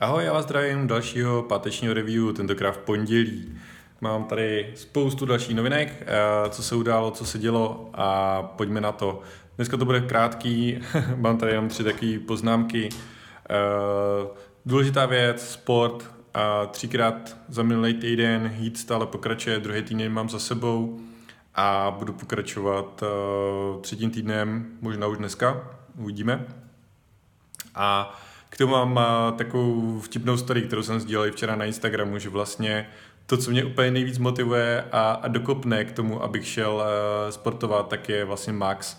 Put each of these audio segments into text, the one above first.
Ahoj, já vás zdravím dalšího pátečního review, tentokrát v pondělí. Mám tady spoustu dalších novinek, eh, co se událo, co se dělo a pojďme na to. Dneska to bude krátký, mám tady jenom tři takové poznámky. Eh, důležitá věc, sport, a třikrát za minulý týden, Heat stále pokračuje, druhý týden mám za sebou a budu pokračovat eh, třetím týdnem, možná už dneska, uvidíme. A k tomu mám takovou vtipnou story, kterou jsem sdílel včera na Instagramu, že vlastně to, co mě úplně nejvíc motivuje a, a dokopne k tomu, abych šel uh, sportovat, tak je vlastně Max.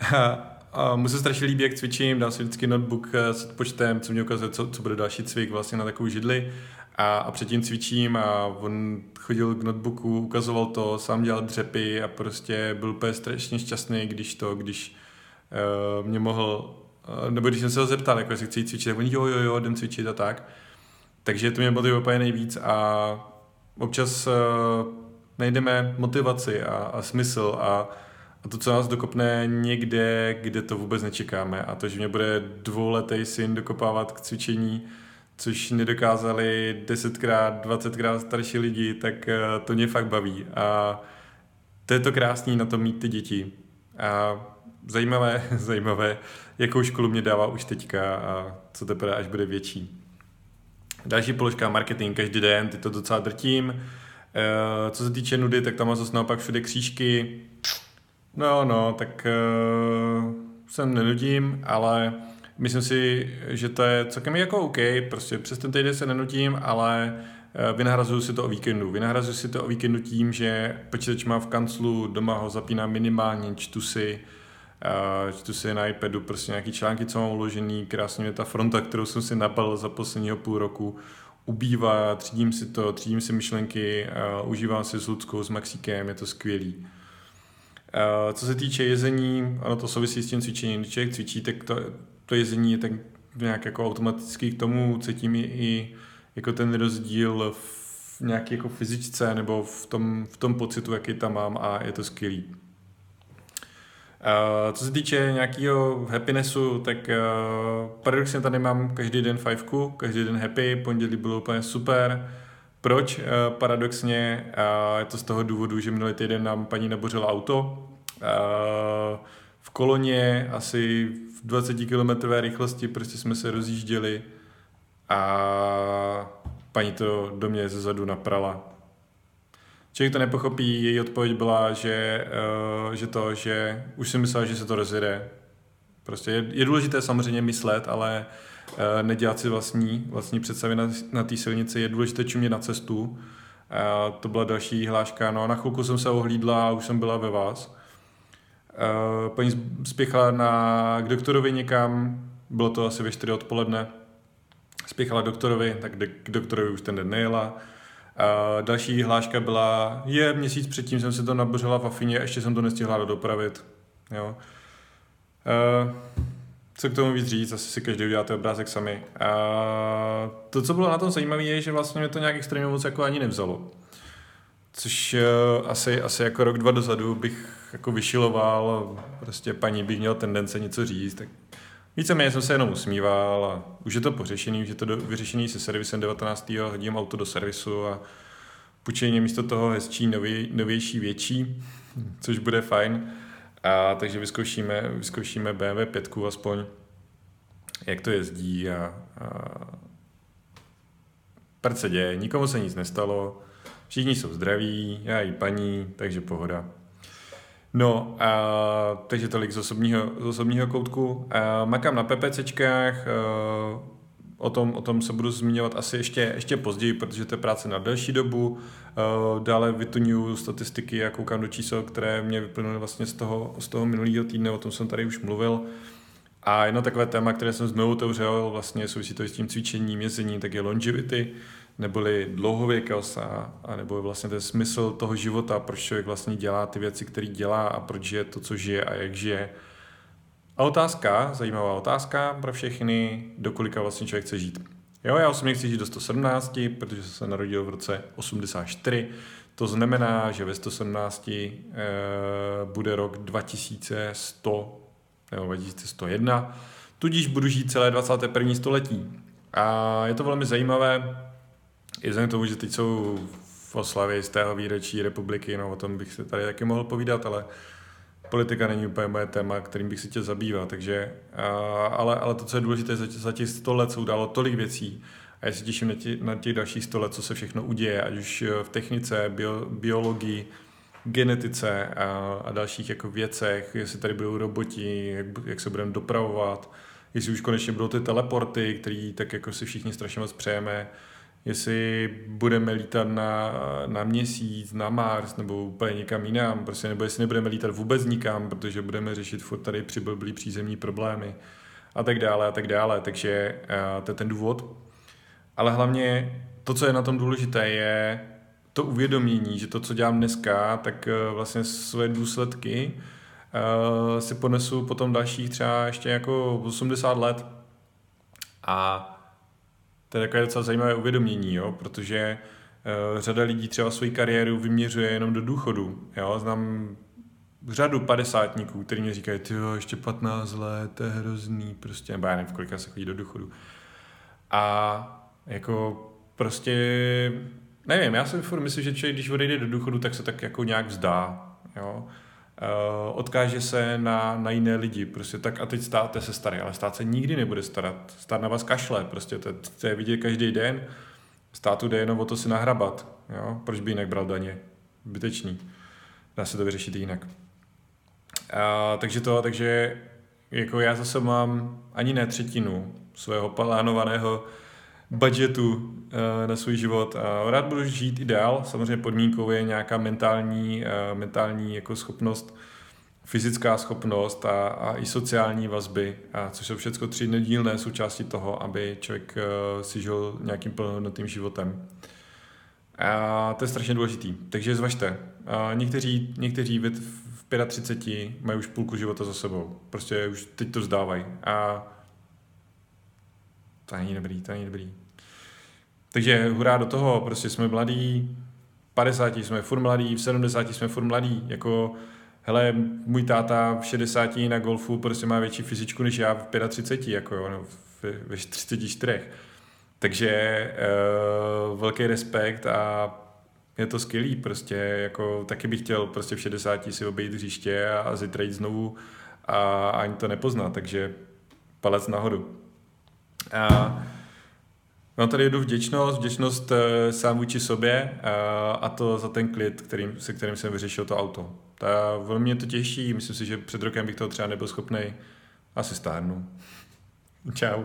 a mu se strašně líbí, jak cvičím, dám si vždycky notebook eh, s počtem, co mě ukazuje, co, co bude další cvik vlastně na takovou židli a, a předtím cvičím a on chodil k notebooku, ukazoval to, sám dělal dřepy a prostě byl úplně strašně šťastný, když to, když uh, mě mohl Eh, nebo když jsem se ho zeptal, jako jestli chci cvičit, tak oni jo, jo, jo, jdem cvičit a tak. Takže to mě motivuje úplně nejvíc a občas uh, najdeme motivaci a, a smysl a, a to, co nás dokopne někde, kde to vůbec nečekáme a to, že mě bude dvouletý syn dokopávat k cvičení, což nedokázali desetkrát, dvacetkrát starší lidi, tak uh, to mě fakt baví a to je to krásný na to mít ty děti. A zajímavé, zajímavé, jakou školu mě dává už teďka a co teprve až bude větší. Další položka marketing každý den, ty to docela drtím. E, co se týče nudy, tak tam mám zase naopak všude křížky. No, no, tak jsem nenudím, ale myslím si, že to je celkem jako OK, prostě přes ten týden se nenudím, ale e, vynahrazuju si to o víkendu. Vynahrazuju si to o víkendu tím, že počítač mám v kanclu, doma ho zapínám minimálně, čtu si, Uh, čtu si na iPadu prostě nějaký články, co mám uložený, krásně mě ta fronta, kterou jsem si napal za posledního půl roku, ubývá, třídím si to, třídím si myšlenky, uh, užívám si s Ludskou, s Maxíkem, je to skvělý. Uh, co se týče jezení, ono to souvisí s tím cvičením. Když člověk cvičí, tak to, to jezení je tak nějak jako automaticky k tomu cítím i, i jako ten rozdíl v nějaké jako fyzičce nebo v tom, v tom pocitu, jaký tam mám a je to skvělý. Uh, co se týče nějakého happinessu, tak uh, paradoxně tady mám každý den fajfku, každý den happy, pondělí bylo úplně super. Proč? Uh, paradoxně je to z toho důvodu, že minulý týden nám paní nabořila auto. V koloně asi v 20 km rychlosti prostě jsme se rozjížděli a paní to do mě zezadu naprala Člověk to nepochopí, její odpověď byla, že, uh, že to, že už si myslel, že se to rozjede. Prostě je, je důležité samozřejmě myslet, ale uh, nedělat si vlastní, vlastní představy na, na té silnici. Je důležité čumět na cestu. Uh, to byla další hláška. No a na chvilku jsem se ohlídla a už jsem byla ve vás. Uh, paní spěchala na, k doktorovi někam, bylo to asi ve 4 odpoledne. Spěchala doktorovi, tak k doktorovi už ten den nejela a další hláška byla, je měsíc předtím jsem se to nabořila v Afině, ještě jsem to nestihla dopravit. Jo. Uh, co k tomu víc říct, asi si každý uděláte obrázek sami. A to, co bylo na tom zajímavé, je, že vlastně mě to nějak extrémně moc jako ani nevzalo. Což uh, asi, asi jako rok, dva dozadu bych jako vyšiloval, prostě paní bych měl tendence něco říct, tak Víceméně jsem se jenom usmíval a už je to pořešený, už je to do, vyřešený se servisem 19. hodím auto do servisu a půjčení místo toho hezčí, nový, novější, větší, což bude fajn. A takže vyzkoušíme, vyzkoušíme BMW 5 aspoň, jak to jezdí a, a prd se děje, nikomu se nic nestalo, všichni jsou zdraví, já i paní, takže pohoda. No, a, takže tolik z osobního, z osobního koutku. A, makám na PPCčkách, a, o tom, o tom se budu zmiňovat asi ještě, ještě později, protože to je práce na delší dobu. Dále vytunuju statistiky a koukám do čísel, které mě vyplynuly vlastně z toho, z toho minulého týdne, o tom jsem tady už mluvil. A jedno takové téma, které jsem znovu otevřel, vlastně souvisí to s tím cvičením, jezení, tak je longevity neboli dlouhověkost a, a nebo vlastně ten smysl toho života, proč člověk vlastně dělá ty věci, které dělá a proč je to, co žije a jak žije. A otázka, zajímavá otázka pro všechny, do kolika vlastně člověk chce žít. Jo, já osobně chci žít do 117, protože jsem se narodil v roce 84. To znamená, že ve 117 e, eh, bude rok 2100 nebo 2101, tudíž budu žít celé 21. století. A je to velmi zajímavé, i vzhledem k tomu, že teď jsou v oslavě z tého výročí republiky, no o tom bych se tady taky mohl povídat, ale politika není úplně moje téma, kterým bych si chtěl zabývat, takže, ale, ale to, co je důležité, za, za těch 100 let se událo tolik věcí a já se těším na, na těch dalších 100 let, co se všechno uděje, ať už v technice, bio, biologii, genetice a, a dalších jako věcech, jestli tady budou roboti, jak, jak se budeme dopravovat, jestli už konečně budou ty teleporty, který tak jako si všichni strašně moc přejeme, jestli budeme lítat na, na měsíc, na Mars nebo úplně někam jinam, prostě, nebo jestli nebudeme lítat vůbec nikam, protože budeme řešit furt tady přiblblý přízemní problémy a tak dále a tak dále, takže uh, to je ten důvod. Ale hlavně to, co je na tom důležité, je to uvědomění, že to, co dělám dneska, tak uh, vlastně své důsledky uh, si ponesu potom dalších třeba ještě jako 80 let. A to je takové docela zajímavé uvědomění, jo, protože uh, řada lidí třeba svoji kariéru vyměřuje jenom do důchodu. Jo. Znám řadu padesátníků, kteří mi říkají, ty ještě 15 let, to je hrozný, prostě, nebo já nevím, v kolika se chodí do důchodu. A jako prostě, nevím, já si furt myslím, že člověk, když odejde do důchodu, tak se tak jako nějak vzdá, jo. Uh, odkáže se na, na jiné lidi, prostě tak a teď státe se starý, ale stát se nikdy nebude starat, stát na vás kašle, prostě to, to je vidět každý den, státu jde jenom o to si nahrabat, jo? proč by jinak bral daně, bytečný, dá se to vyřešit jinak. Uh, takže to, takže jako já zase mám ani ne třetinu svého plánovaného budgetu uh, na svůj život. Rád budu žít ideál, samozřejmě podmínkou je nějaká mentální, uh, mentální jako schopnost, fyzická schopnost a, a i sociální vazby, a což jsou všechno tři nedílné součásti toho, aby člověk uh, si žil nějakým plnohodnotným životem. A to je strašně důležitý. Takže zvažte. A někteří, někteří v 35 mají už půlku života za sebou. Prostě už teď to vzdávají. A to není dobrý, to není dobrý. Takže hurá do toho, prostě jsme mladí, 50 jsme furt mladí, v 70 jsme furt mladí, jako hele, můj táta v 60 na golfu prostě má větší fyzičku než já v 35, jako jo, no, ve, ve 34. Takže uh, velký respekt a je to skvělý, prostě jako taky bych chtěl prostě v 60 si obejít hřiště a, a jít znovu a ani to nepoznat, takže palec nahoru. A No tady jedu vděčnost, vděčnost uh, sám vůči sobě a to za ten klid, kterým, se kterým jsem vyřešil to auto. Ta, velmi mě to těší, myslím si, že před rokem bych toho třeba nebyl schopný asi stárnu. Čau.